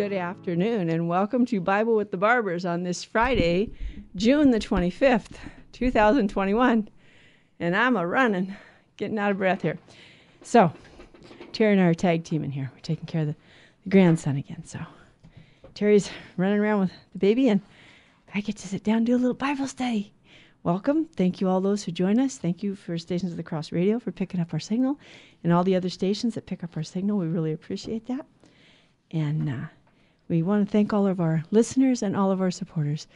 Good afternoon, and welcome to Bible with the Barbers on this Friday, June the 25th, 2021. And I'm a running, getting out of breath here. So, Terry and I are tag teaming here. We're taking care of the, the grandson again. So, Terry's running around with the baby, and I get to sit down and do a little Bible study. Welcome. Thank you, all those who join us. Thank you for Stations of the Cross Radio for picking up our signal and all the other stations that pick up our signal. We really appreciate that. And, uh, we want to thank all of our listeners and all of our supporters,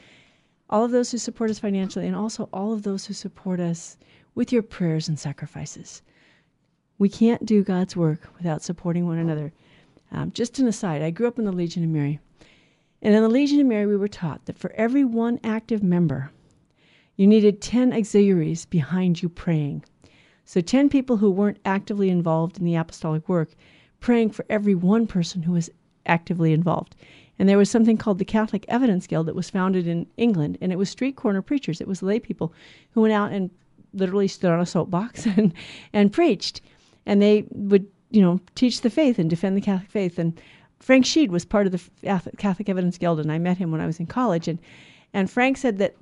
all of those who support us financially, and also all of those who support us with your prayers and sacrifices. We can't do God's work without supporting one another. Um, just an aside, I grew up in the Legion of Mary. And in the Legion of Mary, we were taught that for every one active member, you needed 10 auxiliaries behind you praying. So 10 people who weren't actively involved in the apostolic work praying for every one person who was actively involved. And there was something called the Catholic Evidence Guild that was founded in England, and it was street corner preachers. It was lay people who went out and literally stood on a soapbox and and preached, and they would you know teach the faith and defend the Catholic faith. And Frank Sheed was part of the Catholic Evidence Guild, and I met him when I was in college. and And Frank said that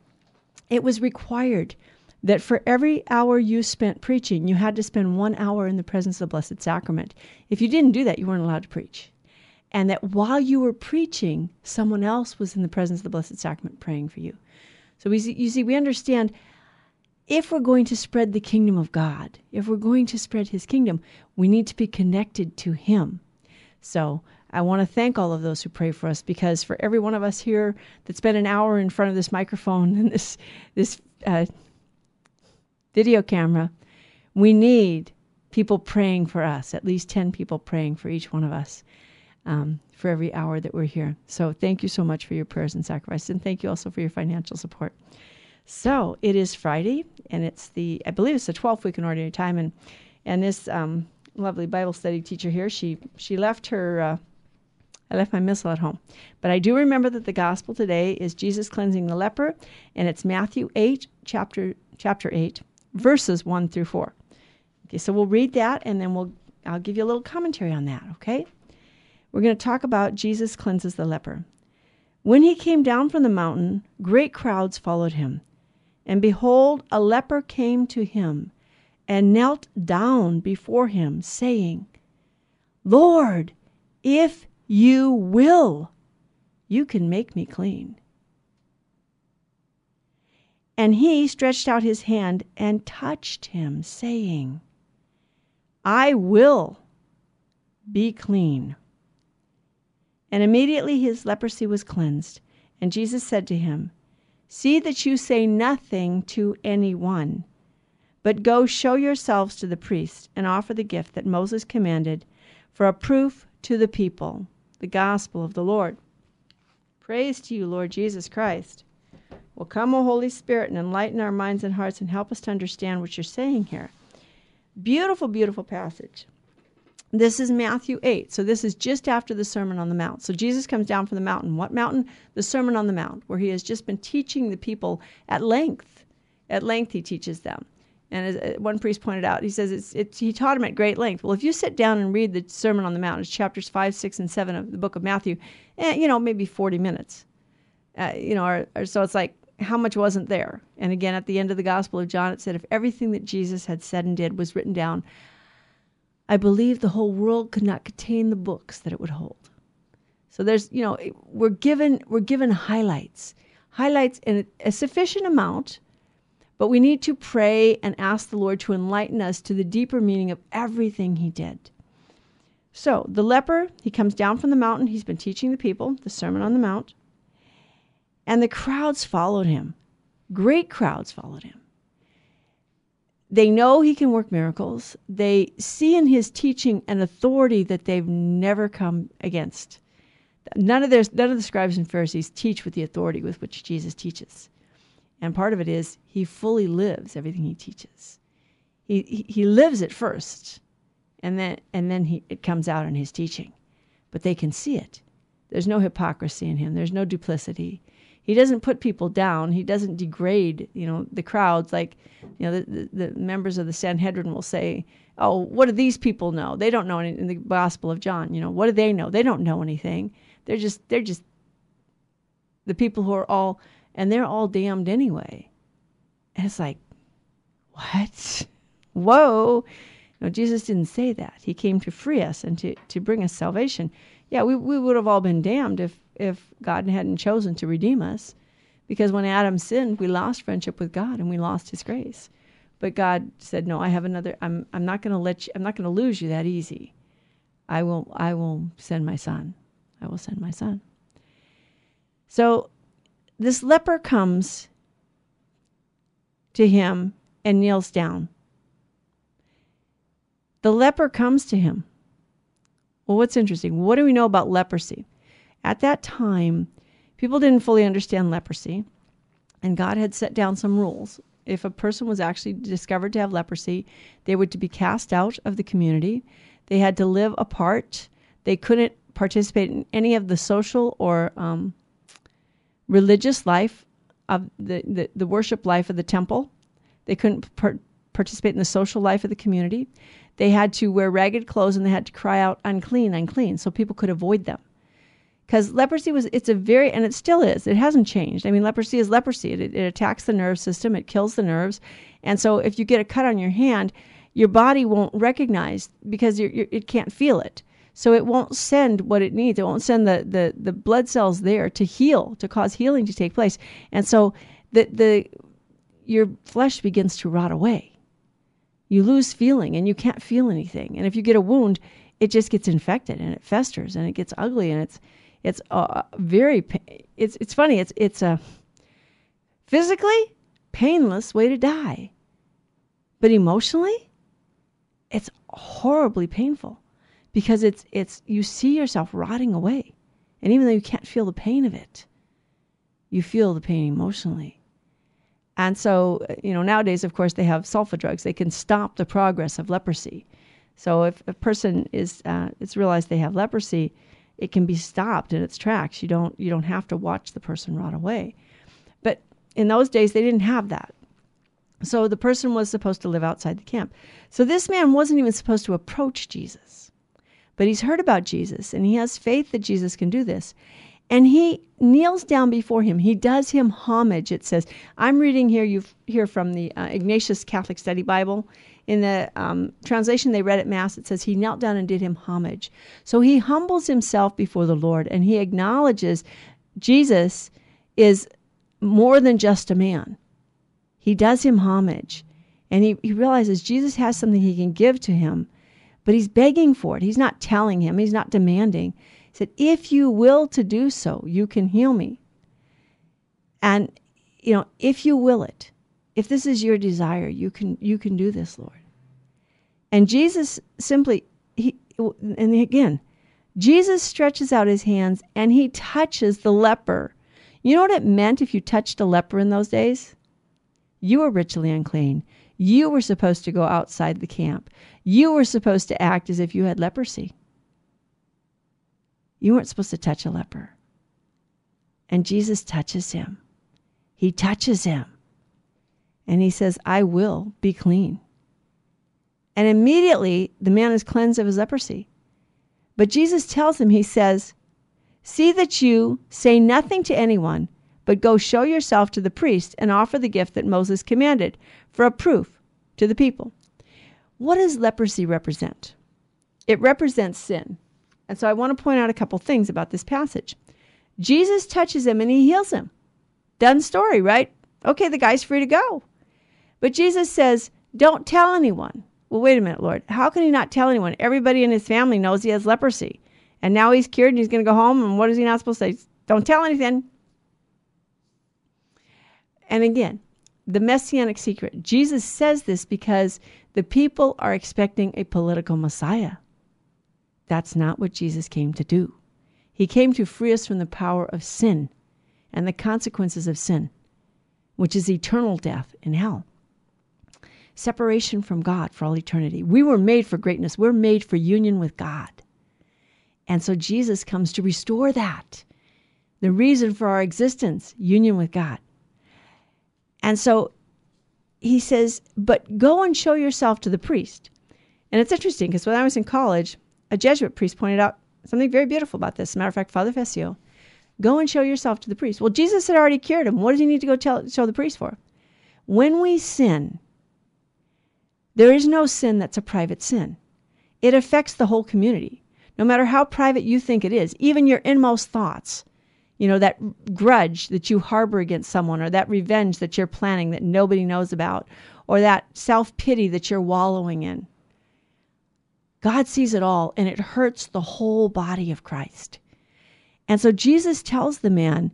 it was required that for every hour you spent preaching, you had to spend one hour in the presence of the Blessed Sacrament. If you didn't do that, you weren't allowed to preach and that while you were preaching, someone else was in the presence of the Blessed Sacrament praying for you. So we you see, we understand if we're going to spread the kingdom of God, if we're going to spread His kingdom, we need to be connected to Him. So I want to thank all of those who pray for us because for every one of us here that spent an hour in front of this microphone and this this uh, video camera, we need people praying for us. At least ten people praying for each one of us um, for every hour that we're here. So thank you so much for your prayers and sacrifices, and thank you also for your financial support. So it is Friday, and it's the I believe it's the twelfth week in ordinary time, and and this um, lovely Bible study teacher here, she she left her. Uh, I left my missal at home, but I do remember that the gospel today is Jesus cleansing the leper, and it's Matthew eight, chapter chapter eight, verses one through four. Okay, so we'll read that, and then we'll I'll give you a little commentary on that. Okay. We're going to talk about Jesus cleanses the leper. When he came down from the mountain, great crowds followed him. And behold, a leper came to him and knelt down before him, saying, Lord, if you will, you can make me clean. And he stretched out his hand and touched him, saying, I will be clean. And immediately his leprosy was cleansed. And Jesus said to him, See that you say nothing to anyone, but go show yourselves to the priest and offer the gift that Moses commanded for a proof to the people, the gospel of the Lord. Praise to you, Lord Jesus Christ. Well, come, O Holy Spirit, and enlighten our minds and hearts and help us to understand what you're saying here. Beautiful, beautiful passage. This is Matthew 8. So this is just after the Sermon on the Mount. So Jesus comes down from the mountain. What mountain? The Sermon on the Mount, where he has just been teaching the people at length. At length, he teaches them. And as uh, one priest pointed out, he says it's, it's, he taught them at great length. Well, if you sit down and read the Sermon on the Mount, it's chapters 5, 6, and 7 of the book of Matthew, eh, you know, maybe 40 minutes. Uh, you know, or, or so it's like, how much wasn't there? And again, at the end of the Gospel of John, it said, if everything that Jesus had said and did was written down, I believe the whole world could not contain the books that it would hold. So there's, you know, we're given we're given highlights, highlights in a sufficient amount, but we need to pray and ask the Lord to enlighten us to the deeper meaning of everything He did. So the leper, he comes down from the mountain. He's been teaching the people the Sermon on the Mount, and the crowds followed him. Great crowds followed him. They know he can work miracles. They see in his teaching an authority that they've never come against. None of their none of the scribes and Pharisees teach with the authority with which Jesus teaches. And part of it is he fully lives everything he teaches. He, he, he lives it first, and then, and then he, it comes out in his teaching. But they can see it. There's no hypocrisy in him, there's no duplicity. He doesn't put people down. He doesn't degrade, you know, the crowds. Like, you know, the, the, the members of the Sanhedrin will say, "Oh, what do these people know? They don't know any." In the Gospel of John, you know, what do they know? They don't know anything. They're just they're just the people who are all and they're all damned anyway. And it's like, what? Whoa. No, Jesus didn't say that. He came to free us and to, to bring us salvation. Yeah, we, we would have all been damned if, if God hadn't chosen to redeem us. Because when Adam sinned, we lost friendship with God and we lost his grace. But God said, No, I have another I'm I'm not gonna let you I'm not gonna lose you that easy. I will I will send my son. I will send my son. So this leper comes to him and kneels down. The leper comes to him. Well, what's interesting? What do we know about leprosy? At that time, people didn't fully understand leprosy, and God had set down some rules. If a person was actually discovered to have leprosy, they were to be cast out of the community. They had to live apart. They couldn't participate in any of the social or um, religious life of the, the, the, worship life of the temple. They couldn't par- participate in the social life of the community. They had to wear ragged clothes and they had to cry out, unclean, unclean, so people could avoid them. Because leprosy was, it's a very, and it still is, it hasn't changed. I mean, leprosy is leprosy. It, it attacks the nerve system, it kills the nerves. And so if you get a cut on your hand, your body won't recognize because you're, you're, it can't feel it. So it won't send what it needs. It won't send the, the, the blood cells there to heal, to cause healing to take place. And so the, the, your flesh begins to rot away. You lose feeling and you can't feel anything. And if you get a wound, it just gets infected and it festers and it gets ugly and it's it's uh, very it's it's funny it's it's a physically painless way to die but emotionally it's horribly painful because it's it's you see yourself rotting away. And even though you can't feel the pain of it, you feel the pain emotionally. And so, you know, nowadays, of course, they have sulfa drugs. They can stop the progress of leprosy. So if a person is, uh, it's realized they have leprosy, it can be stopped in its tracks. You don't, you don't have to watch the person rot away. But in those days, they didn't have that. So the person was supposed to live outside the camp. So this man wasn't even supposed to approach Jesus. But he's heard about Jesus and he has faith that Jesus can do this. And he kneels down before him. He does him homage, it says. I'm reading here you hear from the uh, Ignatius Catholic Study Bible. In the um, translation they read at Mass, it says he knelt down and did him homage. So he humbles himself before the Lord and he acknowledges Jesus is more than just a man. He does him homage. And he, he realizes Jesus has something he can give to him but he's begging for it. He's not telling him, he's not demanding. He said, If you will to do so, you can heal me. And, you know, if you will it, if this is your desire, you can you can do this, Lord. And Jesus simply he and again, Jesus stretches out his hands and he touches the leper. You know what it meant if you touched a leper in those days? You were ritually unclean. You were supposed to go outside the camp. You were supposed to act as if you had leprosy. You weren't supposed to touch a leper. And Jesus touches him. He touches him. And he says, I will be clean. And immediately the man is cleansed of his leprosy. But Jesus tells him, He says, See that you say nothing to anyone, but go show yourself to the priest and offer the gift that Moses commanded for a proof to the people. What does leprosy represent? It represents sin. And so I want to point out a couple things about this passage. Jesus touches him and he heals him. Done story, right? Okay, the guy's free to go. But Jesus says, Don't tell anyone. Well, wait a minute, Lord. How can he not tell anyone? Everybody in his family knows he has leprosy. And now he's cured and he's going to go home. And what is he not supposed to say? Don't tell anything. And again, the messianic secret. Jesus says this because the people are expecting a political Messiah. That's not what Jesus came to do. He came to free us from the power of sin and the consequences of sin, which is eternal death in hell. Separation from God for all eternity. We were made for greatness. We're made for union with God. And so Jesus comes to restore that. The reason for our existence, union with God. And so he says, but go and show yourself to the priest. And it's interesting because when I was in college, a Jesuit priest pointed out something very beautiful about this. Matter of fact, Father Fessio, go and show yourself to the priest. Well, Jesus had already cured him. What does he need to go tell, show the priest for? When we sin, there is no sin that's a private sin. It affects the whole community. No matter how private you think it is, even your inmost thoughts, you know, that grudge that you harbor against someone, or that revenge that you're planning that nobody knows about, or that self pity that you're wallowing in. God sees it all, and it hurts the whole body of Christ. And so Jesus tells the man,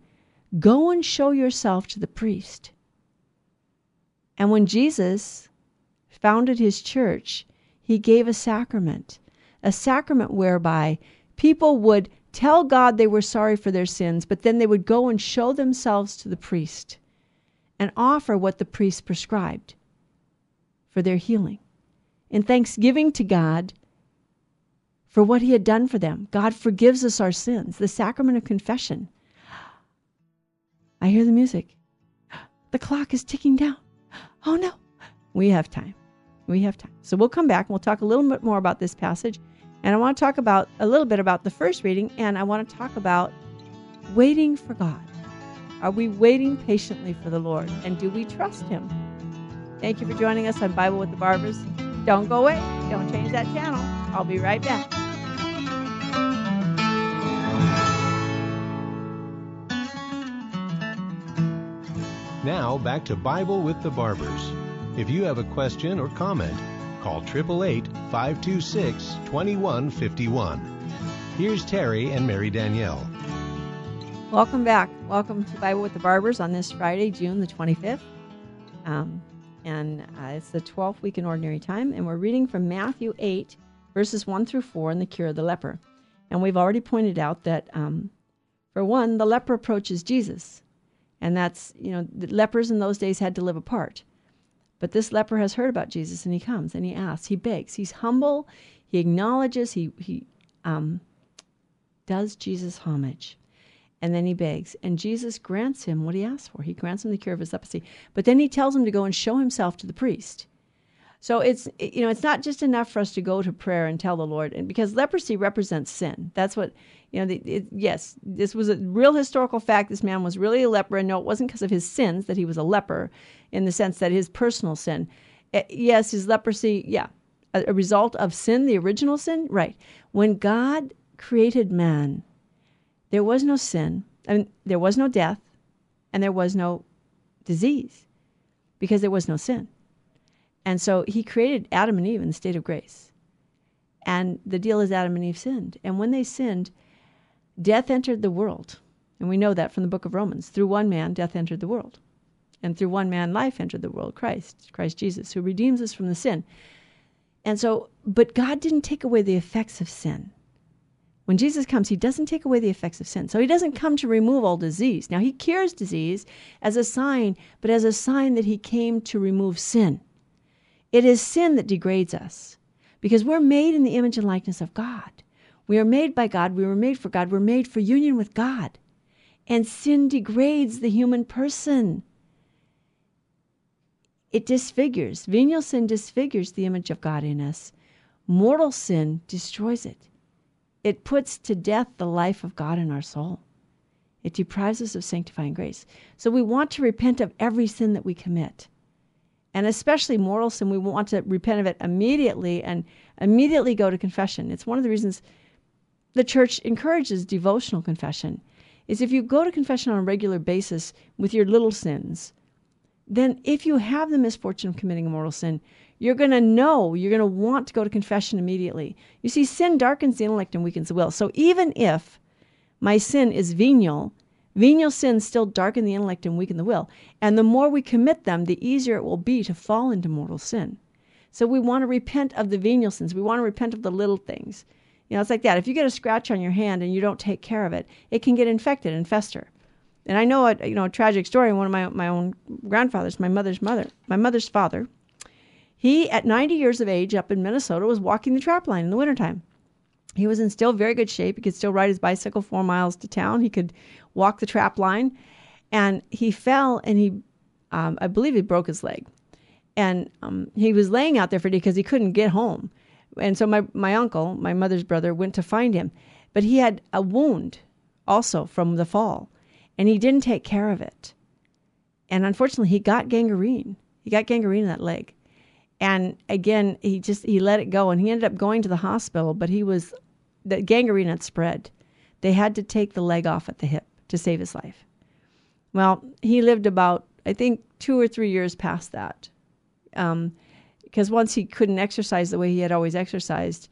Go and show yourself to the priest. And when Jesus founded his church, he gave a sacrament, a sacrament whereby people would tell God they were sorry for their sins, but then they would go and show themselves to the priest and offer what the priest prescribed for their healing. In thanksgiving to God for what he had done for them. God forgives us our sins, the sacrament of confession. I hear the music. The clock is ticking down. Oh no. We have time. We have time. So we'll come back and we'll talk a little bit more about this passage. And I want to talk about a little bit about the first reading and I want to talk about waiting for God. Are we waiting patiently for the Lord and do we trust him? Thank you for joining us on Bible with the Barbers. Don't go away. Don't change that channel. I'll be right back. Now back to Bible with the Barbers. If you have a question or comment, call 888 526 2151. Here's Terry and Mary Danielle. Welcome back. Welcome to Bible with the Barbers on this Friday, June the 25th. Um, and uh, it's the 12th week in Ordinary Time, and we're reading from Matthew 8, verses 1 through 4 in the cure of the leper. And we've already pointed out that, um, for one, the leper approaches Jesus. And that's, you know, the lepers in those days had to live apart. But this leper has heard about Jesus and he comes and he asks, he begs, he's humble, he acknowledges, he, he um, does Jesus homage. And then he begs, and Jesus grants him what he asked for. He grants him the cure of his leprosy. But then he tells him to go and show himself to the priest. So it's you know it's not just enough for us to go to prayer and tell the Lord, and because leprosy represents sin. That's what you know. The, it, yes, this was a real historical fact. This man was really a leper, and no, it wasn't because of his sins that he was a leper, in the sense that his personal sin. Uh, yes, his leprosy, yeah, a, a result of sin, the original sin, right? When God created man, there was no sin, I mean, there was no death, and there was no disease, because there was no sin. And so he created Adam and Eve in the state of grace. And the deal is Adam and Eve sinned. And when they sinned, death entered the world. And we know that from the book of Romans. Through one man, death entered the world. And through one man, life entered the world, Christ, Christ Jesus, who redeems us from the sin. And so, but God didn't take away the effects of sin. When Jesus comes, he doesn't take away the effects of sin. So he doesn't come to remove all disease. Now, he cures disease as a sign, but as a sign that he came to remove sin. It is sin that degrades us because we're made in the image and likeness of God. We are made by God. We were made for God. We're made for union with God. And sin degrades the human person. It disfigures. Venial sin disfigures the image of God in us. Mortal sin destroys it. It puts to death the life of God in our soul. It deprives us of sanctifying grace. So we want to repent of every sin that we commit and especially mortal sin, we want to repent of it immediately and immediately go to confession. It's one of the reasons the church encourages devotional confession. Is if you go to confession on a regular basis with your little sins, then if you have the misfortune of committing a mortal sin, you're going to know, you're going to want to go to confession immediately. You see, sin darkens the intellect and weakens the will. So even if my sin is venial, Venial sins still darken the intellect and weaken the will. And the more we commit them, the easier it will be to fall into mortal sin. So we want to repent of the venial sins. We want to repent of the little things. You know, it's like that. If you get a scratch on your hand and you don't take care of it, it can get infected and fester. And I know a you know a tragic story. One of my my own grandfathers, my mother's mother, my mother's father, he at 90 years of age up in Minnesota was walking the trap line in the wintertime. He was in still very good shape. He could still ride his bicycle four miles to town. He could walk the trap line, and he fell and he, um, I believe he broke his leg, and um, he was laying out there for because he couldn't get home and so my my uncle, my mother's brother, went to find him, but he had a wound also from the fall, and he didn't take care of it. And unfortunately, he got gangrene. He got gangrene in that leg. And again, he just he let it go, and he ended up going to the hospital. But he was the gangrene had spread. They had to take the leg off at the hip to save his life. Well, he lived about I think two or three years past that. Um, because once he couldn't exercise the way he had always exercised,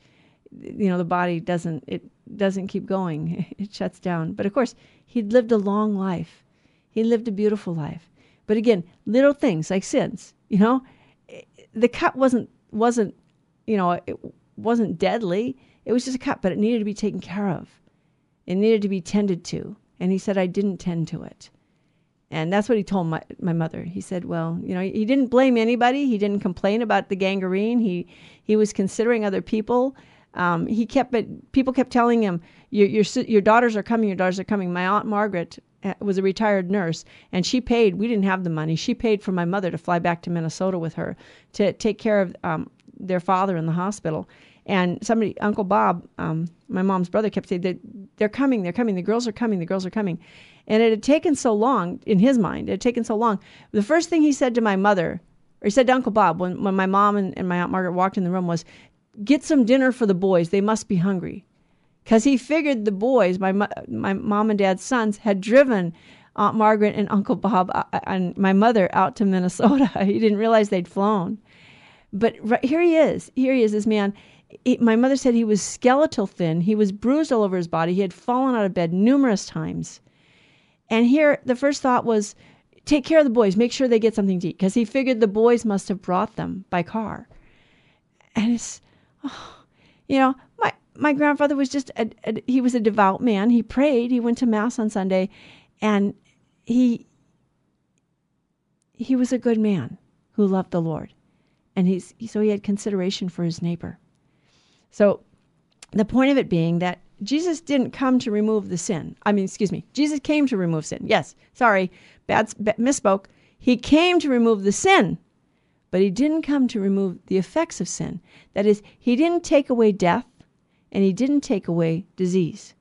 you know, the body doesn't it doesn't keep going. It shuts down. But of course, he'd lived a long life. He lived a beautiful life. But again, little things like sins, you know, the cut wasn't wasn't, you know, it wasn't deadly. It was just a cut, but it needed to be taken care of. It needed to be tended to. And he said I didn't tend to it. And that's what he told my, my mother. He said, well, you know, he didn't blame anybody. He didn't complain about the gangrene. He, he was considering other people. Um, he kept it, people kept telling him, your, your, your daughters are coming, your daughters are coming. My Aunt Margaret uh, was a retired nurse and she paid, we didn't have the money. She paid for my mother to fly back to Minnesota with her to take care of um, their father in the hospital. And somebody, Uncle Bob, um, my mom's brother, kept saying that they're coming, they're coming, the girls are coming, the girls are coming. And it had taken so long, in his mind, it had taken so long. The first thing he said to my mother, or he said to Uncle Bob when, when my mom and, and my Aunt Margaret walked in the room, was, Get some dinner for the boys. They must be hungry. Because he figured the boys, my, my mom and dad's sons, had driven Aunt Margaret and Uncle Bob uh, uh, and my mother out to Minnesota. he didn't realize they'd flown. But right, here he is. Here he is, this man. My mother said he was skeletal thin. He was bruised all over his body. He had fallen out of bed numerous times. And here, the first thought was take care of the boys, make sure they get something to eat, because he figured the boys must have brought them by car. And it's, oh, you know, my, my grandfather was just, a, a, he was a devout man. He prayed, he went to Mass on Sunday, and he, he was a good man who loved the Lord. And he's, so he had consideration for his neighbor. So the point of it being that Jesus didn't come to remove the sin. I mean, excuse me, Jesus came to remove sin. Yes, sorry, bad, misspoke. He came to remove the sin, but he didn't come to remove the effects of sin. That is, he didn't take away death and he didn't take away disease.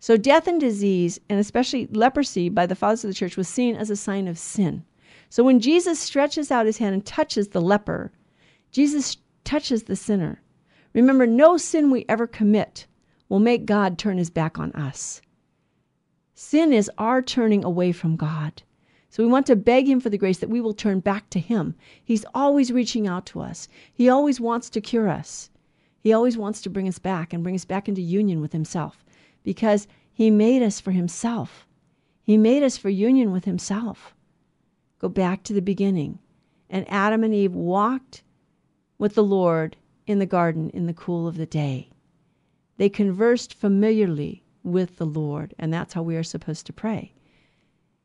So, death and disease, and especially leprosy by the fathers of the church, was seen as a sign of sin. So, when Jesus stretches out his hand and touches the leper, Jesus touches the sinner. Remember, no sin we ever commit will make God turn his back on us. Sin is our turning away from God. So we want to beg him for the grace that we will turn back to him. He's always reaching out to us. He always wants to cure us. He always wants to bring us back and bring us back into union with himself because he made us for himself. He made us for union with himself. Go back to the beginning. And Adam and Eve walked with the Lord in the garden in the cool of the day. They conversed familiarly with the Lord, and that's how we are supposed to pray.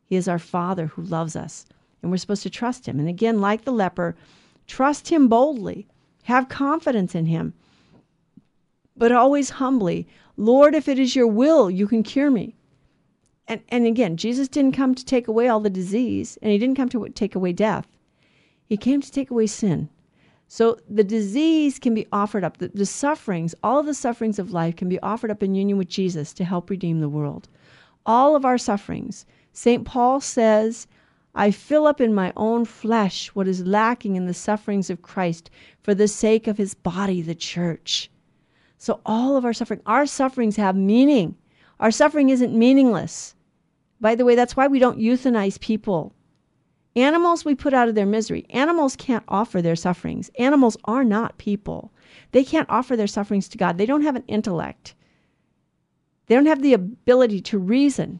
He is our Father who loves us, and we're supposed to trust Him. And again, like the leper, trust Him boldly, have confidence in Him, but always humbly. Lord, if it is your will, you can cure me. And, and again, Jesus didn't come to take away all the disease, and He didn't come to take away death. He came to take away sin. So the disease can be offered up, the, the, sufferings, all the sufferings of life can be offered up in union with Jesus to help redeem the world. All of our sufferings. St. Paul says, I fill up in my own flesh what is lacking in the sufferings of Christ for the sake of his body, the church. So all of our suffering, our sufferings have meaning. Our suffering isn't meaningless. By the way, that's why we don't euthanize people. Animals we put out of their misery. Animals can't offer their sufferings. Animals are not people. They can't offer their sufferings to God. They don't have an intellect. They don't have the ability to reason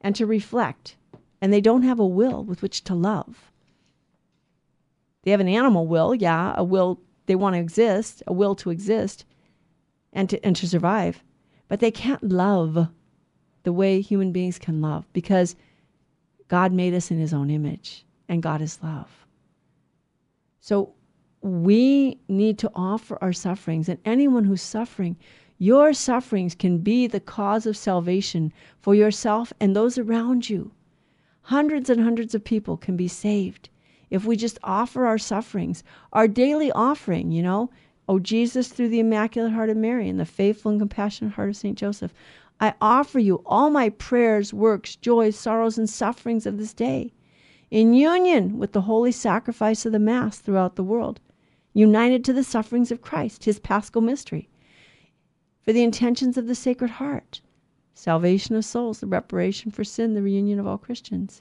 and to reflect. And they don't have a will with which to love. They have an animal will, yeah, a will they want to exist, a will to exist. and to, and to survive, but they can't love the way human beings can love because God made us in his own image and God is love. So we need to offer our sufferings, and anyone who's suffering, your sufferings can be the cause of salvation for yourself and those around you. Hundreds and hundreds of people can be saved if we just offer our sufferings, our daily offering, you know. Oh, Jesus, through the Immaculate Heart of Mary and the faithful and compassionate heart of St. Joseph, I offer you all my prayers, works, joys, sorrows, and sufferings of this day, in union with the holy sacrifice of the Mass throughout the world united to the sufferings of Christ, his paschal mystery, for the intentions of the Sacred Heart, salvation of souls, the reparation for sin, the reunion of all Christians,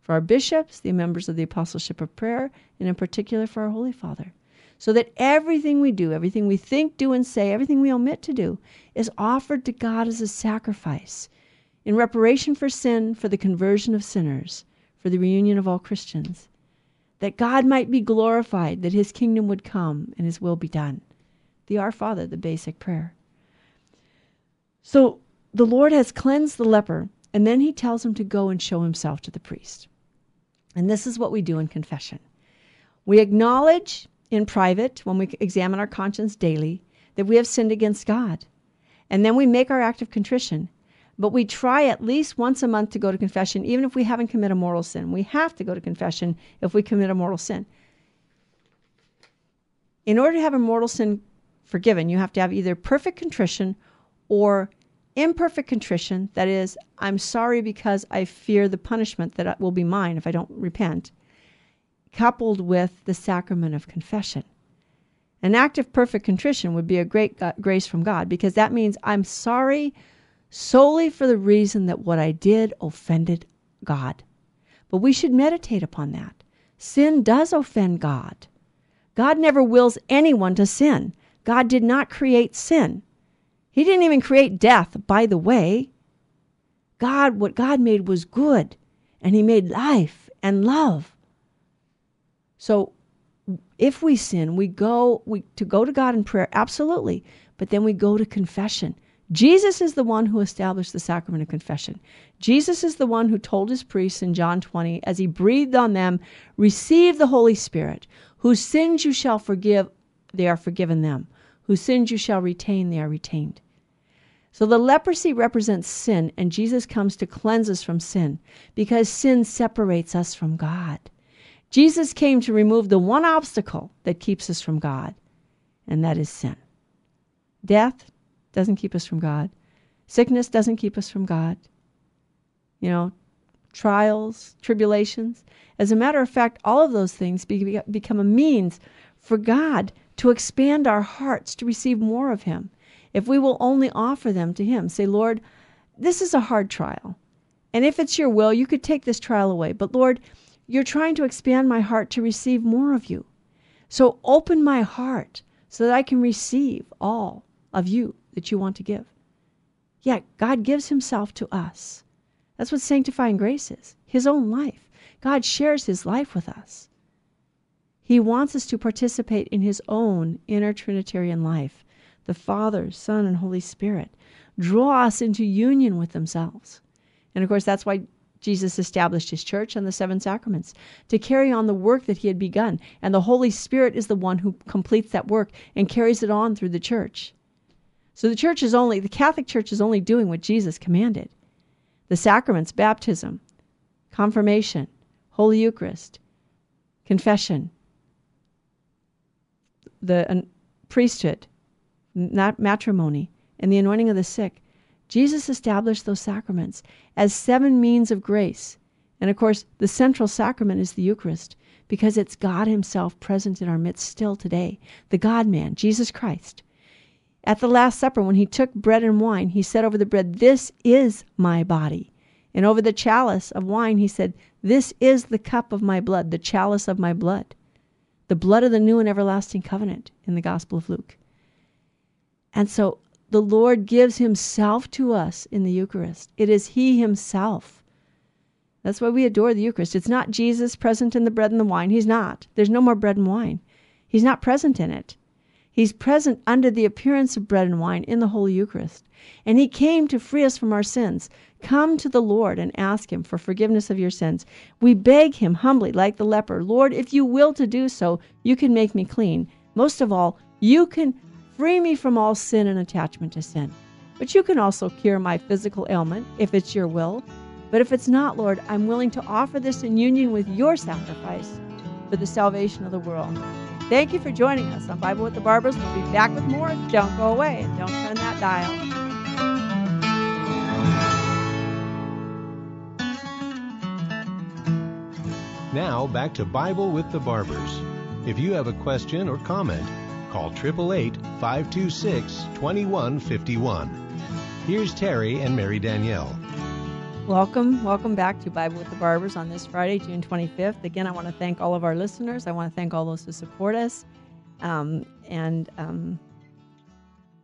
for our bishops, the members of the Apostleship of Prayer, and in particular for our Holy Father, so that everything we do, everything we think, do, and say, everything we omit to do, is offered to God as a sacrifice in reparation for sin, for the conversion of sinners, for the reunion of all Christians that God might be glorified, that his kingdom would come and his will be done. The Our Father, the basic prayer. So the Lord has cleansed the leper, and then he tells him to go and show himself to the priest. And this is what we do in confession. We acknowledge in private, when we examine our conscience daily, that we have sinned against God. And then we make our act of contrition but we try at least once a month to go to confession, even if we haven't committed a mortal sin. We have to go to confession if we commit a mortal sin. In order to have a mortal sin forgiven, you have to have either perfect contrition or imperfect contrition. That is, I'm sorry because I fear the punishment that will be mine if I don't repent, coupled with the sacrament of confession. An act of perfect contrition would be a great uh, grace from God because that means I'm sorry solely for the reason that what I did offended God. But we should meditate upon that. Sin does offend God. God never wills anyone to sin. God did not create sin. He didn't even create death, by the way. God, what God made was good, and He made life and love. So if we sin, we go we, to go to God in prayer, absolutely, but then we go to confession. Jesus is the one who established the sacrament of confession. Jesus is the one who told his priests in John 20, as he breathed on them, Receive the Holy Spirit. Whose sins you shall forgive, they are forgiven them. Whose sins you shall retain, they are retained. So the leprosy represents sin, and Jesus comes to cleanse us from sin because sin separates us from God. Jesus came to remove the one obstacle that keeps us from God, and that is sin. Death, doesn't keep us from God. Sickness doesn't keep us from God. You know, trials, tribulations. As a matter of fact, all of those things be, become a means for God to expand our hearts to receive more of Him. If we will only offer them to Him, say, Lord, this is a hard trial. And if it's your will, you could take this trial away. But Lord, you're trying to expand my heart to receive more of you. So open my heart so that I can receive all of you that you want to give. Yet God gives Himself to us. That's what sanctifying grace is His own life. God shares His life with us. He wants us to participate in His own inner Trinitarian life. The Father, Son, and Holy Spirit draw us into union with themselves. And of course, that's why Jesus established his church and the seven sacraments to carry on the work that he had begun. And the Holy Spirit is the one who completes that work and carries it on through the church. So the church is only, the Catholic Church is only doing what Jesus commanded the sacraments, baptism, confirmation, Holy Eucharist, confession, the uh, priesthood, not matrimony, and the anointing of the sick. Jesus established those sacraments as seven means of grace. And of course, the central sacrament is the Eucharist because it's God Himself present in our midst still today, the God man, Jesus Christ. At the Last Supper, when he took bread and wine, he said over the bread, This is my body. And over the chalice of wine, he said, This is the cup of my blood, the chalice of my blood, the blood of the new and everlasting covenant in the Gospel of Luke. And so the Lord gives himself to us in the Eucharist. It is he himself. That's why we adore the Eucharist. It's not Jesus present in the bread and the wine. He's not. There's no more bread and wine. He's not present in it. He's present under the appearance of bread and wine in the Holy Eucharist. And He came to free us from our sins. Come to the Lord and ask Him for forgiveness of your sins. We beg Him humbly, like the leper Lord, if you will to do so, you can make me clean. Most of all, you can free me from all sin and attachment to sin. But you can also cure my physical ailment if it's your will. But if it's not, Lord, I'm willing to offer this in union with your sacrifice for the salvation of the world. Thank you for joining us on Bible with the Barbers. We'll be back with more. Don't go away and don't turn that dial. Now back to Bible with the Barbers. If you have a question or comment, call 888 526 2151. Here's Terry and Mary Danielle. Welcome, welcome back to Bible with the Barbers on this Friday, June 25th. Again, I want to thank all of our listeners. I want to thank all those who support us. Um, and um,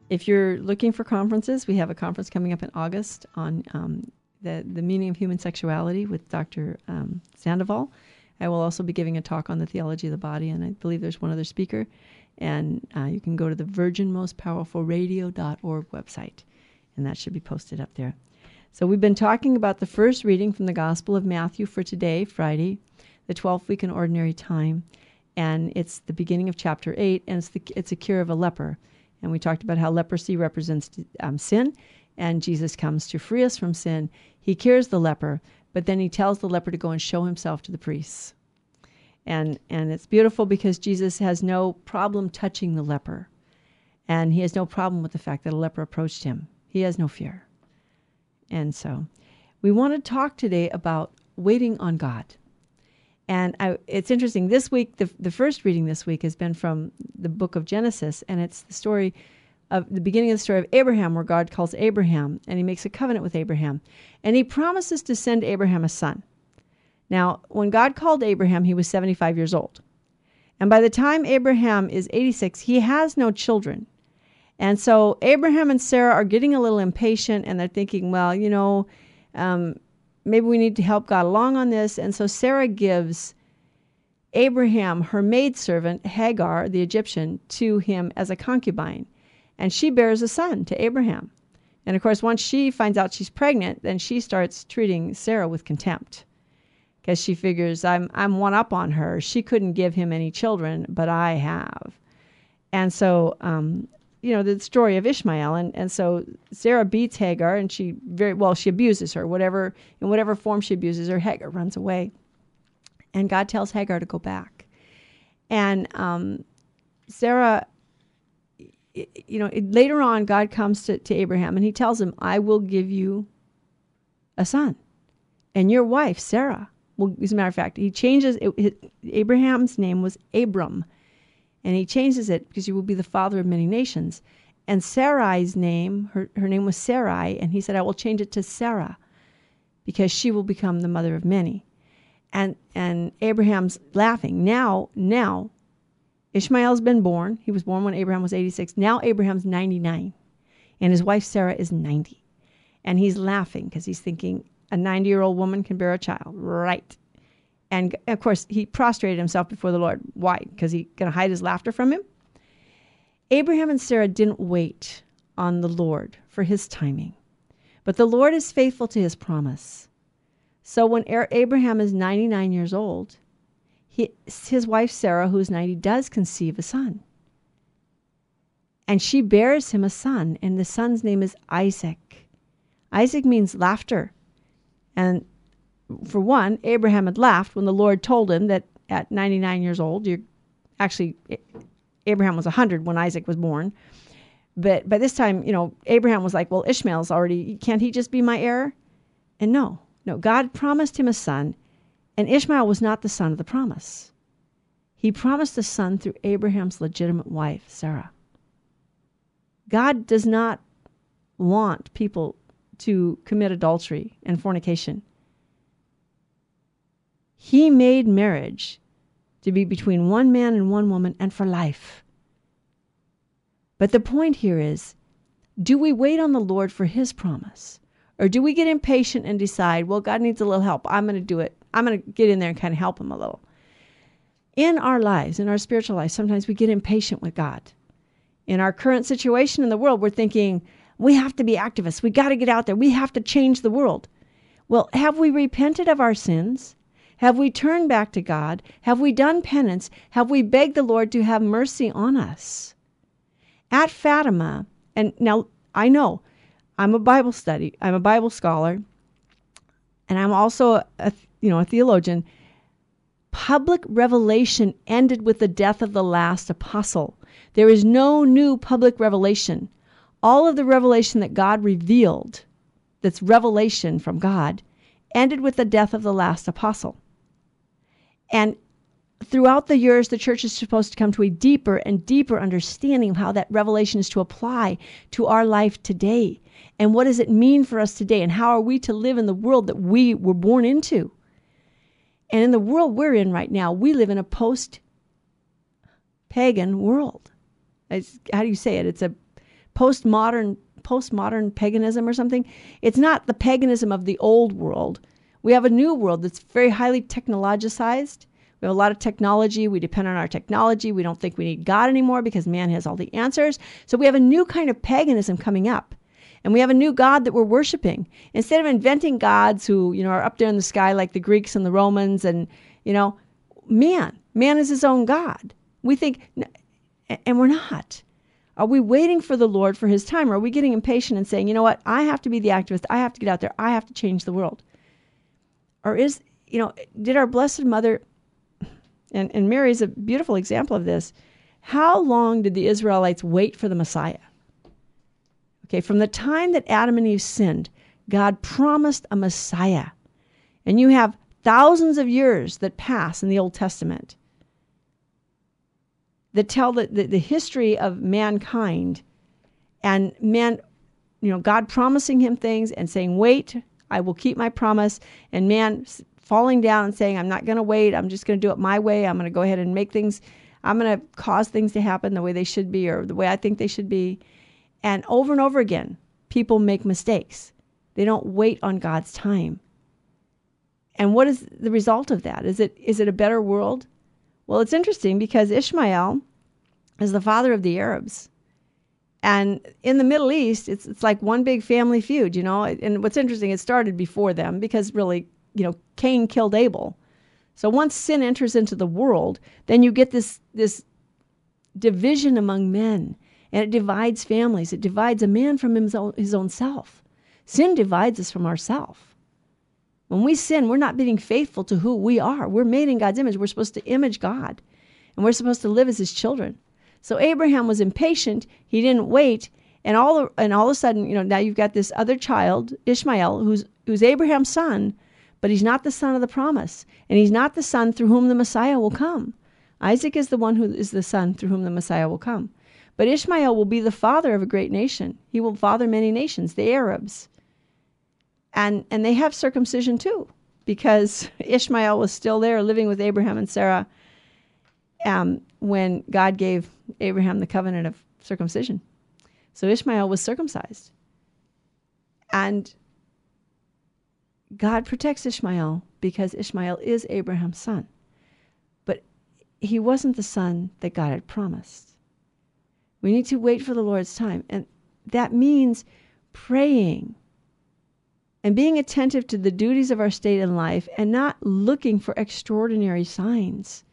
if you're looking for conferences, we have a conference coming up in August on um, the, the meaning of human sexuality with Dr. Um, Sandoval. I will also be giving a talk on the theology of the body, and I believe there's one other speaker. And uh, you can go to the virginmostpowerfulradio.org website, and that should be posted up there. So we've been talking about the first reading from the Gospel of Matthew for today, Friday, the 12th week in ordinary time, and it's the beginning of chapter 8, and it's, the, it's a cure of a leper. And we talked about how leprosy represents um, sin, and Jesus comes to free us from sin. He cures the leper, but then he tells the leper to go and show himself to the priests. And, and it's beautiful because Jesus has no problem touching the leper. And he has no problem with the fact that a leper approached him. He has no fear. And so we want to talk today about waiting on God. And I, it's interesting. This week, the, the first reading this week has been from the book of Genesis, and it's the story of the beginning of the story of Abraham, where God calls Abraham and he makes a covenant with Abraham. And he promises to send Abraham a son. Now, when God called Abraham, he was 75 years old. And by the time Abraham is 86, he has no children. And so Abraham and Sarah are getting a little impatient and they're thinking, well, you know, um, maybe we need to help God along on this. And so Sarah gives Abraham her maidservant, Hagar, the Egyptian, to him as a concubine. And she bears a son to Abraham. And of course, once she finds out she's pregnant, then she starts treating Sarah with contempt because she figures I'm I'm one up on her. She couldn't give him any children, but I have. And so um, you know the story of Ishmael and and so Sarah beats Hagar and she very well she abuses her. Whatever in whatever form she abuses her Hagar runs away. And God tells Hagar to go back. And um, Sarah you know later on God comes to, to Abraham and he tells him I will give you a son and your wife Sarah well as a matter of fact he changes it, Abraham's name was Abram and he changes it because you will be the father of many nations. And Sarai's name, her, her name was Sarai, and he said, I will change it to Sarah because she will become the mother of many. And and Abraham's laughing. Now, now Ishmael's been born. He was born when Abraham was 86. Now Abraham's 99. And his wife Sarah is 90. And he's laughing because he's thinking a 90 year old woman can bear a child. Right. And of course, he prostrated himself before the Lord. Why? Because he going to hide his laughter from him? Abraham and Sarah didn't wait on the Lord for his timing, but the Lord is faithful to his promise. So when Abraham is 99 years old, he, his wife Sarah, who's 90, does conceive a son. And she bears him a son, and the son's name is Isaac. Isaac means laughter. And for one, Abraham had laughed when the Lord told him that at 99 years old, you're actually, Abraham was 100 when Isaac was born. But by this time, you know, Abraham was like, well, Ishmael's already, can't he just be my heir? And no, no, God promised him a son, and Ishmael was not the son of the promise. He promised a son through Abraham's legitimate wife, Sarah. God does not want people to commit adultery and fornication. He made marriage to be between one man and one woman and for life. But the point here is do we wait on the Lord for his promise? Or do we get impatient and decide, well, God needs a little help. I'm going to do it. I'm going to get in there and kind of help him a little. In our lives, in our spiritual lives, sometimes we get impatient with God. In our current situation in the world, we're thinking, we have to be activists. We got to get out there. We have to change the world. Well, have we repented of our sins? Have we turned back to God? Have we done penance? Have we begged the Lord to have mercy on us? At Fatima, and now I know I'm a Bible study, I'm a Bible scholar, and I'm also a you know a theologian. Public revelation ended with the death of the last apostle. There is no new public revelation. All of the revelation that God revealed, that's revelation from God, ended with the death of the last apostle. And throughout the years, the church is supposed to come to a deeper and deeper understanding of how that revelation is to apply to our life today. And what does it mean for us today? And how are we to live in the world that we were born into? And in the world we're in right now, we live in a post pagan world. It's, how do you say it? It's a postmodern postmodern paganism or something. It's not the paganism of the old world. We have a new world that's very highly technologicized. We have a lot of technology. We depend on our technology. We don't think we need God anymore because man has all the answers. So we have a new kind of paganism coming up. And we have a new God that we're worshiping. Instead of inventing gods who, you know, are up there in the sky like the Greeks and the Romans and, you know, man, man is his own God. We think, and we're not. Are we waiting for the Lord for his time? Or are we getting impatient and saying, you know what, I have to be the activist. I have to get out there. I have to change the world. Or is, you know, did our Blessed Mother, and, and Mary is a beautiful example of this, how long did the Israelites wait for the Messiah? Okay, from the time that Adam and Eve sinned, God promised a Messiah. And you have thousands of years that pass in the Old Testament that tell the, the, the history of mankind and man, you know, God promising him things and saying, wait, I will keep my promise. And man falling down and saying, I'm not going to wait. I'm just going to do it my way. I'm going to go ahead and make things, I'm going to cause things to happen the way they should be or the way I think they should be. And over and over again, people make mistakes. They don't wait on God's time. And what is the result of that? Is it is it a better world? Well, it's interesting because Ishmael is the father of the Arabs. And in the Middle East, it's it's like one big family feud, you know. And what's interesting, it started before them because really, you know, Cain killed Abel. So once sin enters into the world, then you get this this division among men and it divides families. It divides a man from his own, his own self. Sin divides us from ourself. When we sin, we're not being faithful to who we are. We're made in God's image. We're supposed to image God, and we're supposed to live as His children. So Abraham was impatient. He didn't wait, and all and all of a sudden, you know, now you've got this other child, Ishmael, who's who's Abraham's son, but he's not the son of the promise, and he's not the son through whom the Messiah will come. Isaac is the one who is the son through whom the Messiah will come. But Ishmael will be the father of a great nation. He will father many nations, the Arabs. And and they have circumcision too, because Ishmael was still there living with Abraham and Sarah um, when God gave Abraham the covenant of circumcision. So Ishmael was circumcised. And God protects Ishmael because Ishmael is Abraham's son. But he wasn't the son that God had promised. We need to wait for the Lord's time. And that means praying and being attentive to the duties of our state in life and not looking for extraordinary signs.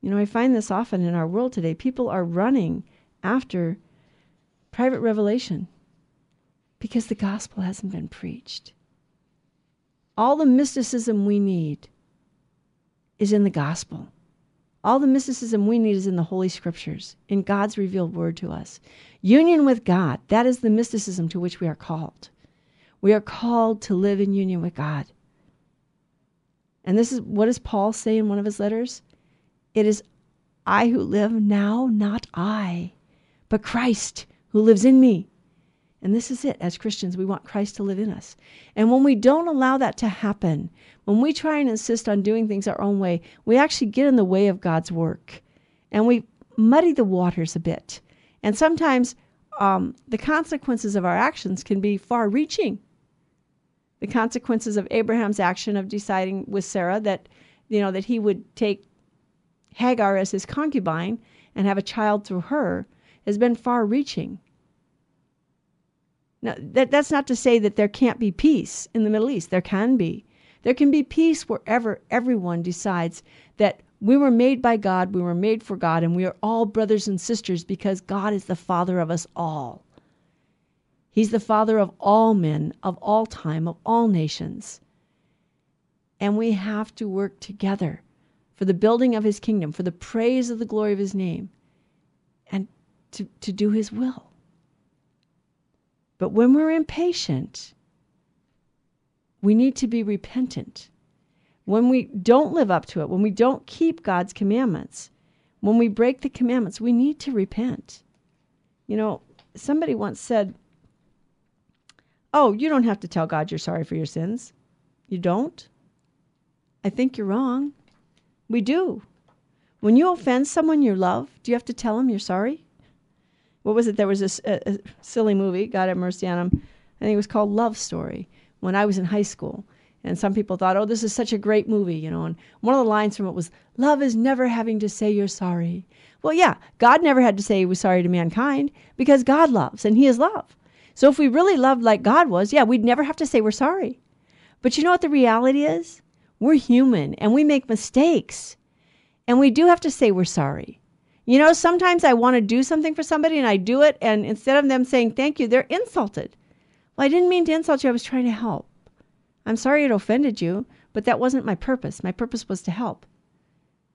You know, I find this often in our world today. People are running after private revelation because the gospel hasn't been preached. All the mysticism we need is in the gospel. All the mysticism we need is in the Holy Scriptures, in God's revealed word to us. Union with God, that is the mysticism to which we are called. We are called to live in union with God. And this is what does Paul say in one of his letters? It is I who live now, not I, but Christ who lives in me. And this is it. As Christians, we want Christ to live in us. And when we don't allow that to happen, when we try and insist on doing things our own way, we actually get in the way of God's work and we muddy the waters a bit. And sometimes um, the consequences of our actions can be far reaching. The consequences of Abraham's action of deciding with Sarah that, you know, that he would take Hagar as his concubine and have a child through her has been far reaching. Now, that, that's not to say that there can't be peace in the Middle East. There can be. There can be peace wherever everyone decides that we were made by God, we were made for God, and we are all brothers and sisters because God is the Father of us all. He's the Father of all men, of all time, of all nations. And we have to work together for the building of His kingdom, for the praise of the glory of His name, and to, to do His will. But when we're impatient, we need to be repentant. When we don't live up to it, when we don't keep God's commandments, when we break the commandments, we need to repent. You know, somebody once said, Oh, you don't have to tell God you're sorry for your sins. You don't? I think you're wrong. We do. When you offend someone you love, do you have to tell them you're sorry? What was it? There was this a, a silly movie, God have mercy on him. I think it was called Love Story when I was in high school. And some people thought, oh, this is such a great movie, you know. And one of the lines from it was, love is never having to say you're sorry. Well, yeah, God never had to say he was sorry to mankind because God loves and he is love. So if we really loved like God was, yeah, we'd never have to say we're sorry. But you know what the reality is? We're human and we make mistakes. And we do have to say we're sorry. You know, sometimes I want to do something for somebody and I do it, and instead of them saying thank you, they're insulted. Well, I didn't mean to insult you, I was trying to help. I'm sorry it offended you, but that wasn't my purpose. My purpose was to help.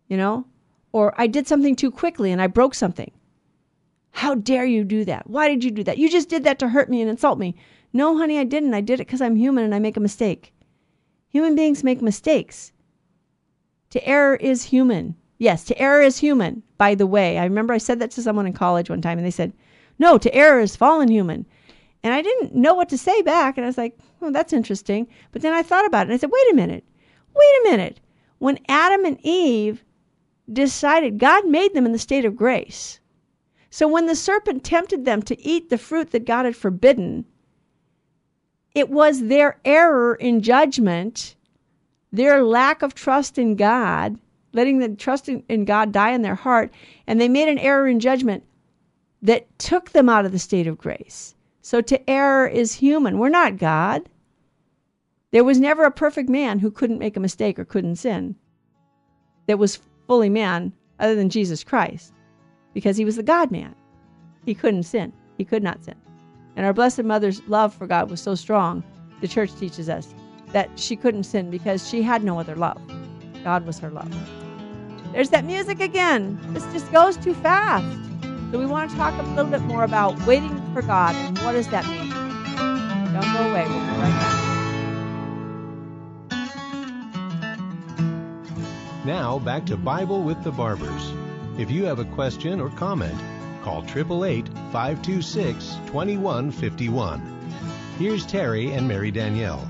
You know? Or I did something too quickly and I broke something. How dare you do that? Why did you do that? You just did that to hurt me and insult me. No, honey, I didn't. I did it because I'm human and I make a mistake. Human beings make mistakes. To err is human. Yes, to err is human, by the way. I remember I said that to someone in college one time and they said, No, to err is fallen human. And I didn't know what to say back. And I was like, oh, that's interesting. But then I thought about it and I said, wait a minute. Wait a minute. When Adam and Eve decided, God made them in the state of grace. So when the serpent tempted them to eat the fruit that God had forbidden, it was their error in judgment, their lack of trust in God, letting the trust in, God die in their heart, and they made an error in judgment that took them out of the state of grace. So to err is human. We're not God. There was never a perfect man who couldn't make a mistake or couldn't sin that was fully man other than Jesus Christ because he was the God man. He couldn't sin, he could not sin. And our Blessed Mother's love for God was so strong, the church teaches us, that she couldn't sin because she had no other love. God was her love. There's that music again. This just goes too fast. So we want to talk a little bit more about waiting for God and what does that mean. Don't go away. We'll be right back. Now back to Bible with the Barbers. If you have a question or comment, call 888 526 2151. Here's Terry and Mary Danielle.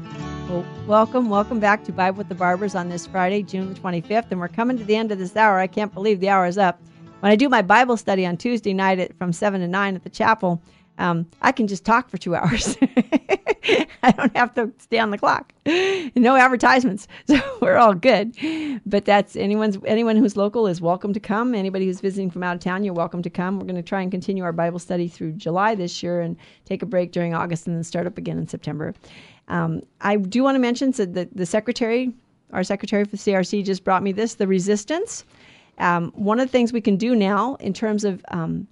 Well, welcome, welcome back to Bible with the Barbers on this Friday, June the 25th. And we're coming to the end of this hour. I can't believe the hour is up. When I do my Bible study on Tuesday night at, from 7 to 9 at the chapel, um, I can just talk for two hours. I don't have to stay on the clock. No advertisements, so we're all good. But that's anyone's anyone who's local is welcome to come. Anybody who's visiting from out of town, you're welcome to come. We're going to try and continue our Bible study through July this year, and take a break during August, and then start up again in September. Um, I do want to mention so the the secretary, our secretary for the CRC, just brought me this: the resistance. Um, one of the things we can do now in terms of um,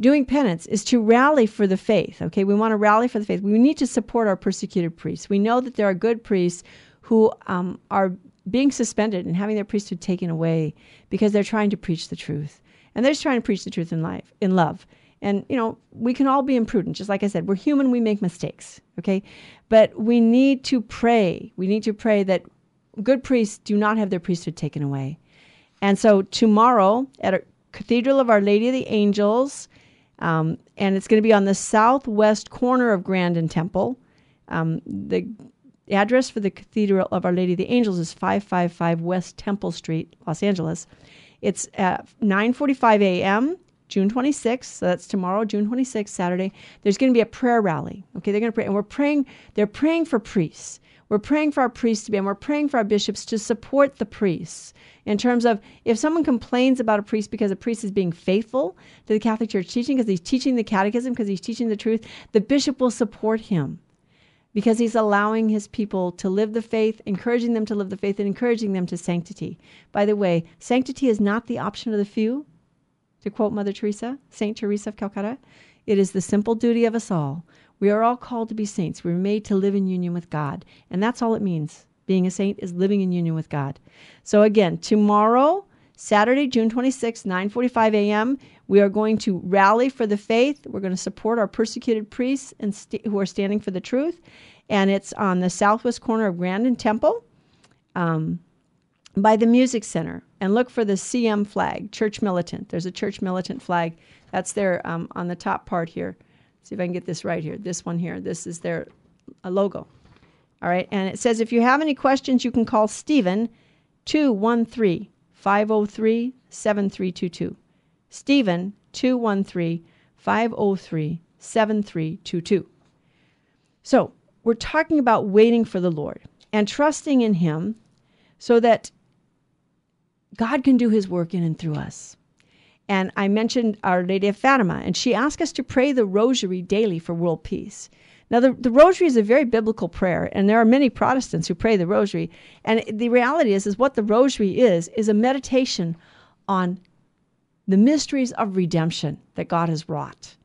doing penance is to rally for the faith. Okay, we want to rally for the faith. We need to support our persecuted priests. We know that there are good priests who um, are being suspended and having their priesthood taken away because they're trying to preach the truth, and they're just trying to preach the truth in life, in love. And you know, we can all be imprudent. Just like I said, we're human. We make mistakes. Okay, but we need to pray. We need to pray that good priests do not have their priesthood taken away and so tomorrow at a Cathedral of Our Lady of the Angels, um, and it's going to be on the southwest corner of Grand and Temple. Um, the address for the Cathedral of Our Lady of the Angels is 555 West Temple Street, Los Angeles. It's at 9:45 a.m. June 26th. So that's tomorrow, June 26th, Saturday. There's going to be a prayer rally. Okay, they're going to pray, and we're praying. They're praying for priests. We're praying for our priests to be, and we're praying for our bishops to support the priests in terms of if someone complains about a priest because a priest is being faithful to the Catholic Church teaching, because he's teaching the catechism, because he's teaching the truth, the bishop will support him because he's allowing his people to live the faith, encouraging them to live the faith, and encouraging them to sanctity. By the way, sanctity is not the option of the few, to quote Mother Teresa, Saint Teresa of Calcutta. It is the simple duty of us all. We are all called to be saints. We're made to live in union with God. And that's all it means. Being a saint is living in union with God. So again, tomorrow, Saturday, June 26, 9:45 a.m., we are going to rally for the faith. We're going to support our persecuted priests and st- who are standing for the truth. And it's on the southwest corner of Grand and Temple um, by the Music Center. And look for the CM flag, Church Militant. There's a Church Militant flag. That's there um, on the top part here. See if I can get this right here. This one here. This is their logo. All right. And it says if you have any questions, you can call Stephen 213 503 7322. Stephen 213 503 7322. So, we're talking about waiting for the Lord and trusting in Him so that God can do His work in and through us. And I mentioned Our Lady of Fatima, and she asked us to pray the rosary daily for world peace. Now, the, the rosary is a very biblical prayer, and there are many Protestants who pray the rosary. And the reality is, is what the rosary is, is a meditation on the mysteries of redemption that God has wrought.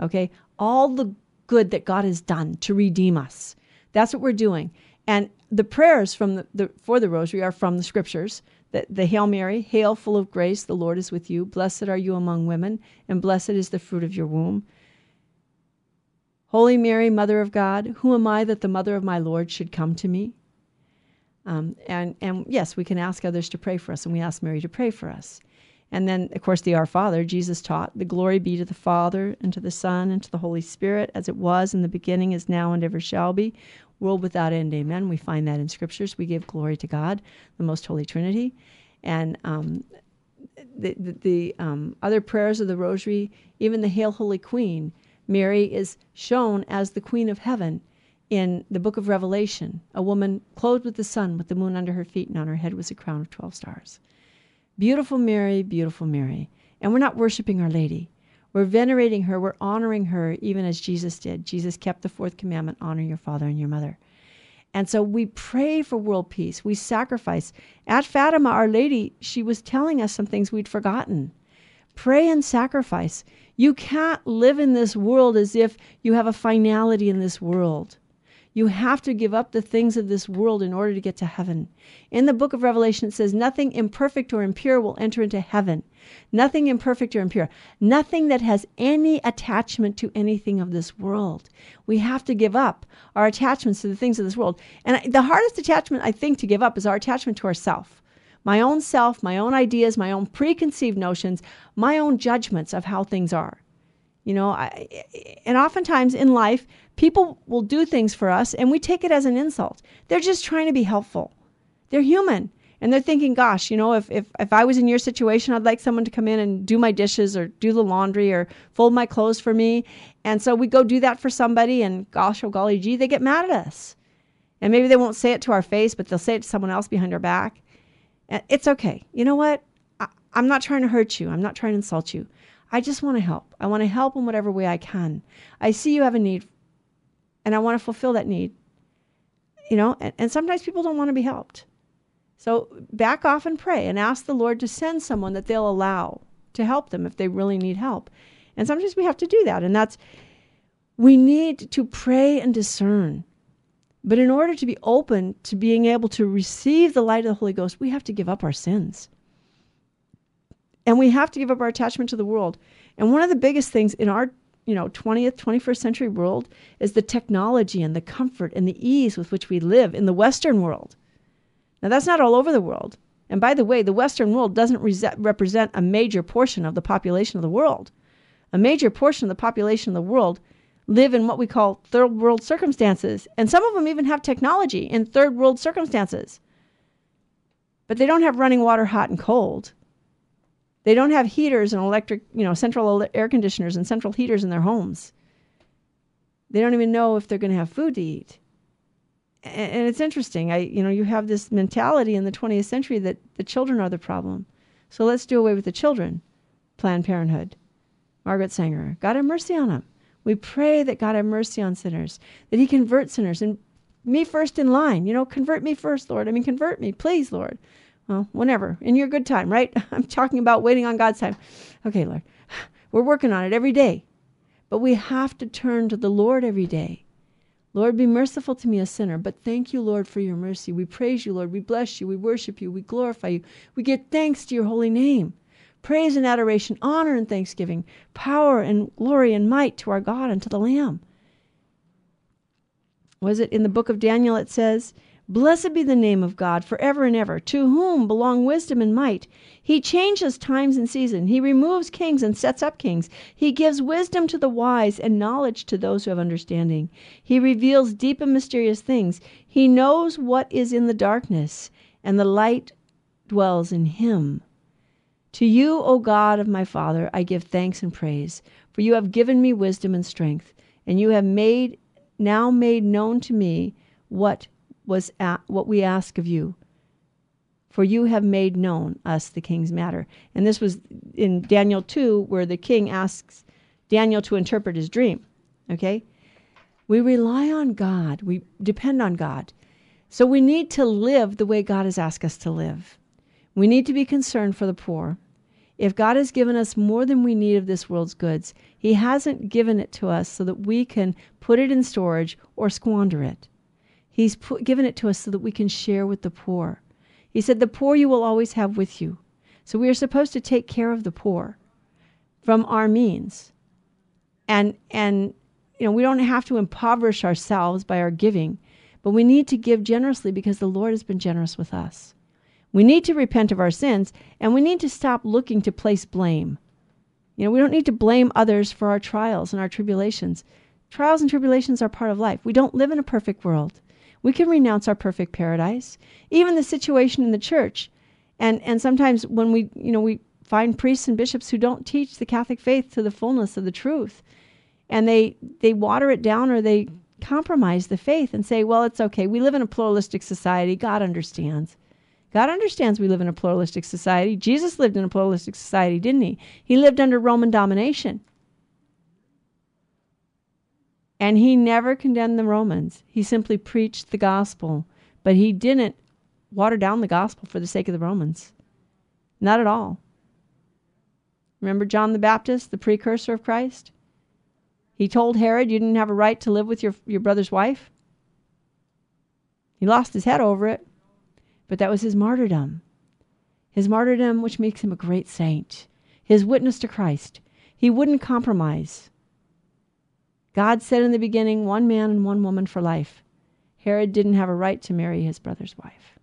Okay? All the good that God has done to redeem us. That's what we're doing. And the prayers from the, the for the rosary are from the scriptures. The, the Hail Mary, Hail full of grace, the Lord is with you. Blessed are you among women, and blessed is the fruit of your womb. Holy Mary, Mother of God, who am I that the mother of my Lord should come to me? Um, and, and yes, we can ask others to pray for us, and we ask Mary to pray for us. And then, of course, the Our Father, Jesus taught, the glory be to the Father, and to the Son, and to the Holy Spirit, as it was in the beginning, is now, and ever shall be, world without end. Amen. We find that in scriptures. We give glory to God, the most holy Trinity. And um, the, the, the um, other prayers of the Rosary, even the Hail, Holy Queen, Mary is shown as the Queen of Heaven in the book of Revelation, a woman clothed with the sun, with the moon under her feet, and on her head was a crown of 12 stars. Beautiful Mary, beautiful Mary. And we're not worshiping Our Lady. We're venerating her, we're honoring her, even as Jesus did. Jesus kept the fourth commandment honor your father and your mother. And so we pray for world peace. We sacrifice. At Fatima, Our Lady, she was telling us some things we'd forgotten. Pray and sacrifice. You can't live in this world as if you have a finality in this world. You have to give up the things of this world in order to get to heaven. In the book of Revelation, it says, Nothing imperfect or impure will enter into heaven. Nothing imperfect or impure. Nothing that has any attachment to anything of this world. We have to give up our attachments to the things of this world. And the hardest attachment, I think, to give up is our attachment to ourself my own self, my own ideas, my own preconceived notions, my own judgments of how things are. You know, I, and oftentimes in life, people will do things for us and we take it as an insult. They're just trying to be helpful. They're human. And they're thinking, gosh, you know, if, if, if I was in your situation, I'd like someone to come in and do my dishes or do the laundry or fold my clothes for me. And so we go do that for somebody, and gosh, oh golly gee, they get mad at us. And maybe they won't say it to our face, but they'll say it to someone else behind our back. It's okay. You know what? I, I'm not trying to hurt you. I'm not trying to insult you. I just want to help. I want to help in whatever way I can. I see you have a need, and I want to fulfill that need. You know, and, and sometimes people don't want to be helped. So back off and pray and ask the Lord to send someone that they'll allow to help them if they really need help. And sometimes we have to do that. And that's, we need to pray and discern. But in order to be open to being able to receive the light of the Holy Ghost, we have to give up our sins. And we have to give up our attachment to the world. And one of the biggest things in our you know 20th 21st century world is the technology and the comfort and the ease with which we live in the western world now that's not all over the world and by the way the western world doesn't re- represent a major portion of the population of the world a major portion of the population of the world live in what we call third world circumstances. And some of them even have technology in third world circumstances. But they don't have running water hot and cold. They don't have heaters and electric, you know, central air conditioners and central heaters in their homes. They don't even know if they're going to have food to eat. and it's interesting. I, you know, you have this mentality in the 20th century that the children are the problem. So let's do away with the children. Planned Parenthood. Margaret Sanger. God have mercy on them. We pray that God have mercy on sinners, that He convert sinners, and me first in line. You know, convert me first, Lord. I mean, convert me, please, Lord. Well, whenever, in your good time, right? I'm talking about waiting on God's time. Okay, Lord. We're working on it every day. But we have to turn to the Lord every day. Lord, be merciful to me, a sinner. But thank you, Lord, for your mercy. We praise you, Lord. We bless you. We worship you. We glorify you. We give thanks to your holy name. Praise and adoration, honor and thanksgiving, power and glory and might to our God and to the Lamb. Was it in the book of Daniel? It says, Blessed be the name of God forever and ever, to whom belong wisdom and might. He changes times and seasons. He removes kings and sets up kings. He gives wisdom to the wise and knowledge to those who have understanding. He reveals deep and mysterious things. He knows what is in the darkness, and the light dwells in him. To you, O God of my Father, I give thanks and praise, for you have given me wisdom and strength, and you have made now made known to me what was at, what we ask of you. For you have made known us the king's matter. And this was in Daniel 2, where the king asks Daniel to interpret his dream. Okay? We rely on God, we depend on God. So we need to live the way God has asked us to live. We need to be concerned for the poor. If God has given us more than we need of this world's goods, He hasn't given it to us so that we can put it in storage or squander it. He's put, given it to us so that we can share with the poor. He said, The poor you will always have with you. So we are supposed to take care of the poor from our means. And, and you know, we don't have to impoverish ourselves by our giving, but we need to give generously because the Lord has been generous with us. We need to repent of our sins and we need to stop looking to place blame. You know, we don't need to blame others for our trials and our tribulations. Trials and tribulations are part of life. We don't live in a perfect world. We can renounce our perfect paradise. Even the situation in the church. And and sometimes when we, you know, we find priests and bishops who don't teach the Catholic faith to the fullness of the truth. And they they water it down or they compromise the faith and say, well, it's okay. We live in a pluralistic society. God understands. God understands we live in a pluralistic society. Jesus lived in a pluralistic society, didn't he? He lived under Roman domination. And he never condemned the Romans. He simply preached the gospel, but he didn't water down the gospel for the sake of the Romans. Not at all. Remember John the Baptist, the precursor of Christ? He told Herod you didn't have a right to live with your, your brother's wife. He lost his head over it, but that was his martyrdom. His martyrdom, which makes him a great saint. His witness to Christ. He wouldn't compromise. God said in the beginning, one man and one woman for life. Herod didn't have a right to marry his brother's wife.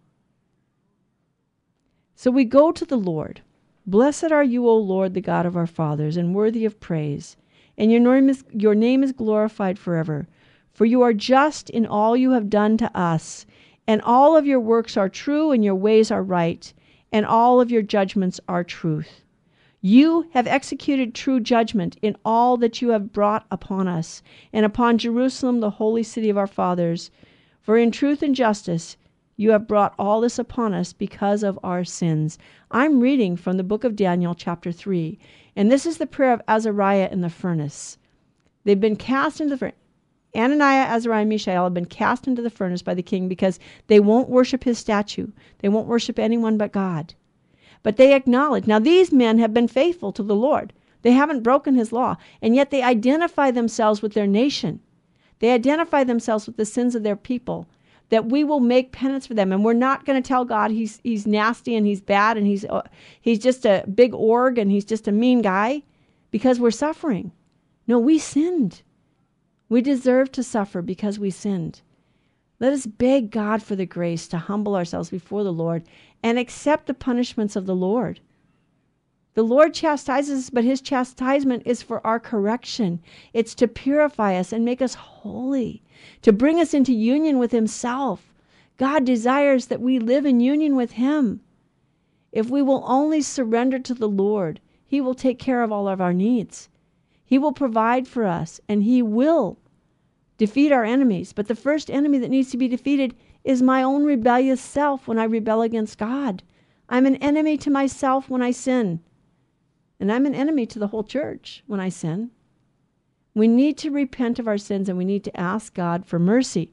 So we go to the Lord. Blessed are you, O Lord, the God of our fathers, and worthy of praise. And your name is, your name is glorified forever. For you are just in all you have done to us, and all of your works are true, and your ways are right, and all of your judgments are truth. You have executed true judgment in all that you have brought upon us, and upon Jerusalem, the holy city of our fathers. For in truth and justice you have brought all this upon us because of our sins. I'm reading from the book of Daniel, chapter 3, and this is the prayer of Azariah in the furnace. They've been cast into the furnace. Ananiah, Azariah, and Mishael have been cast into the furnace by the king because they won't worship his statue. They won't worship anyone but God. But they acknowledge. Now, these men have been faithful to the Lord. They haven't broken his law, and yet they identify themselves with their nation. They identify themselves with the sins of their people. That we will make penance for them, and we're not going to tell God he's he's nasty and he's bad and he's uh, he's just a big org and he's just a mean guy, because we're suffering. No, we sinned. We deserve to suffer because we sinned. Let us beg God for the grace to humble ourselves before the Lord and accept the punishments of the Lord. The Lord chastises us, but his chastisement is for our correction. It's to purify us and make us holy, to bring us into union with himself. God desires that we live in union with him. If we will only surrender to the Lord, he will take care of all of our needs. He will provide for us, and he will defeat our enemies. But the first enemy that needs to be defeated is my own rebellious self when I rebel against God. I'm an enemy to myself when I sin. And I'm an enemy to the whole church when I sin. We need to repent of our sins and we need to ask God for mercy.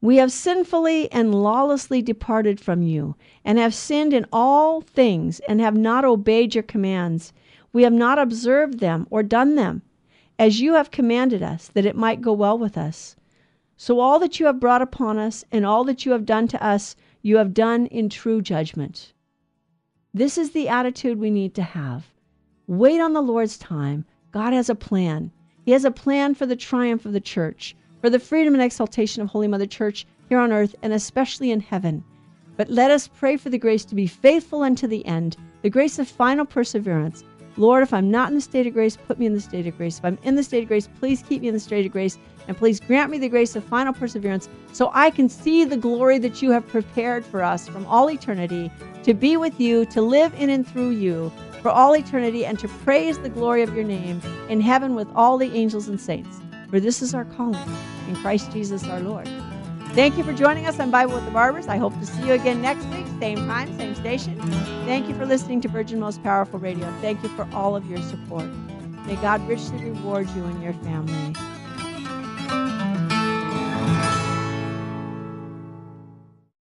We have sinfully and lawlessly departed from you, and have sinned in all things, and have not obeyed your commands. We have not observed them or done them, as you have commanded us, that it might go well with us. So all that you have brought upon us, and all that you have done to us, you have done in true judgment. This is the attitude we need to have. Wait on the Lord's time. God has a plan. He has a plan for the triumph of the church for the freedom and exaltation of Holy Mother Church here on earth and especially in heaven. But let us pray for the grace to be faithful unto the end, the grace of final perseverance. Lord, if I'm not in the state of grace, put me in the state of grace. If I'm in the state of grace, please keep me in the state of grace. And please grant me the grace of final perseverance so I can see the glory that you have prepared for us from all eternity to be with you, to live in and through you for all eternity, and to praise the glory of your name in heaven with all the angels and saints for this is our calling in Christ Jesus our Lord. Thank you for joining us on Bible with the Barbers. I hope to see you again next week, same time, same station. Thank you for listening to Virgin Most Powerful Radio. Thank you for all of your support. May God richly reward you and your family.